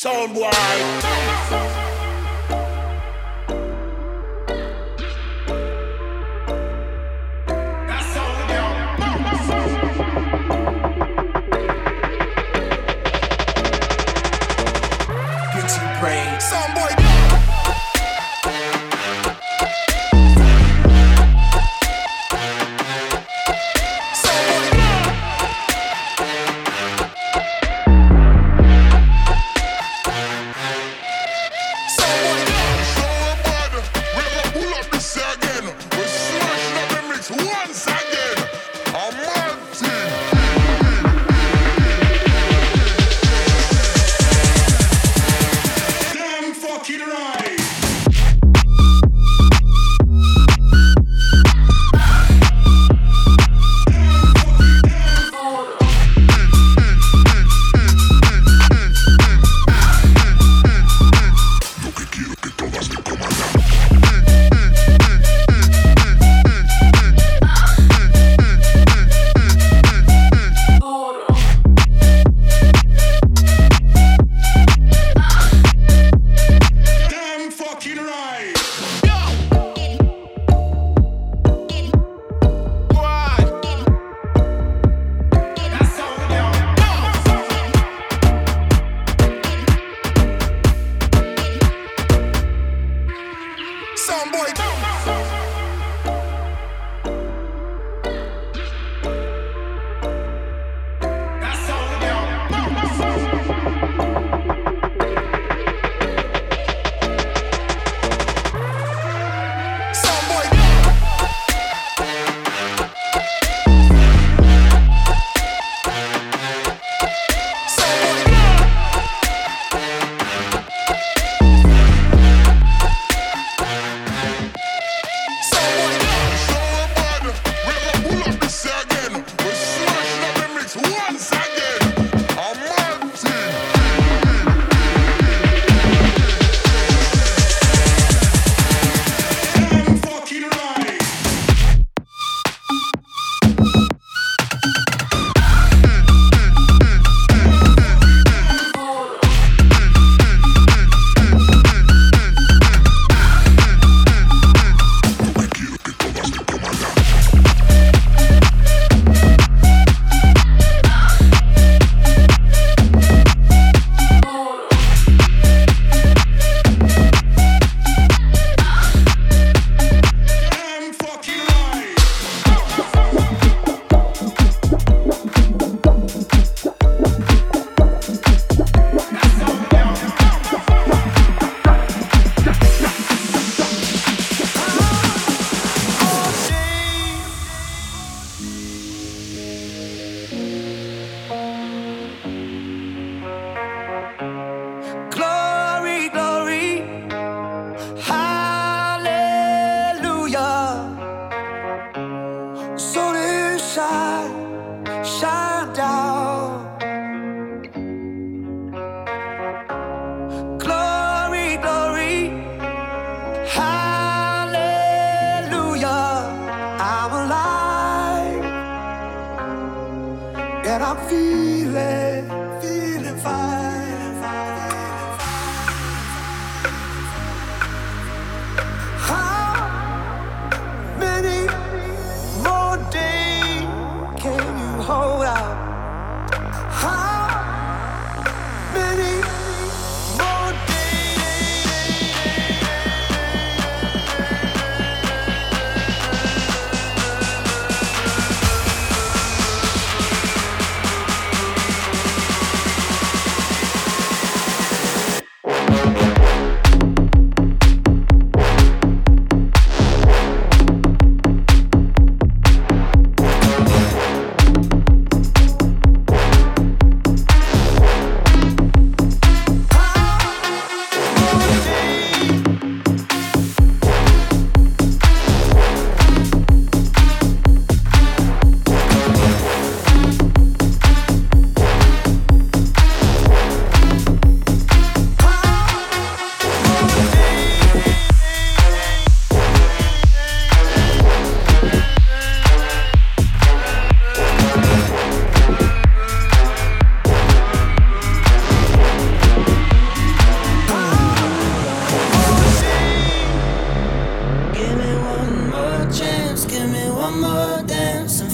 Sound boy. wish I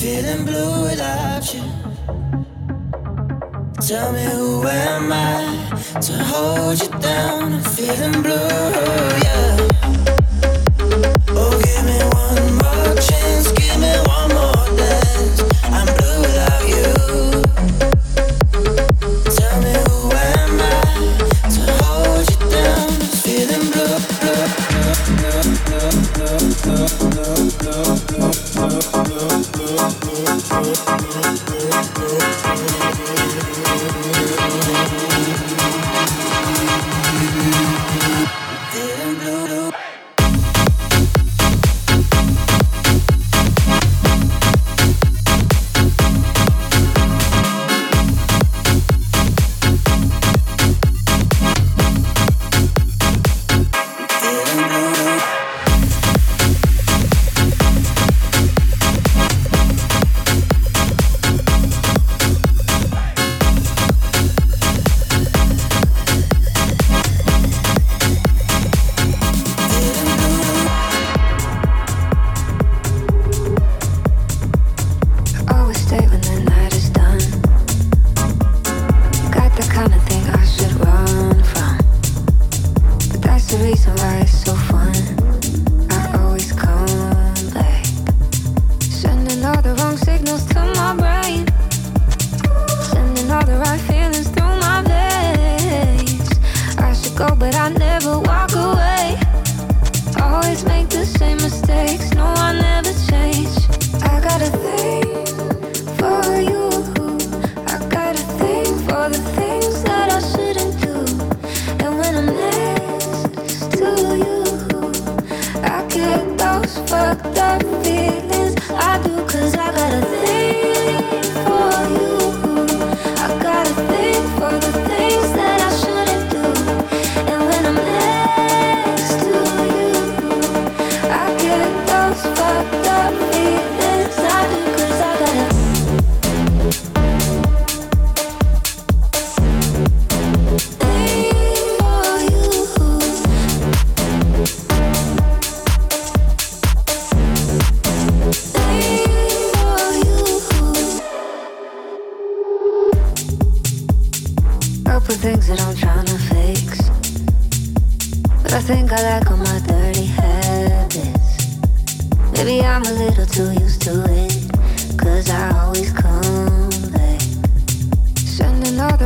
feeling blue without you. Tell me who am I to hold you down? I'm feeling blue, yeah.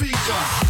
speaker.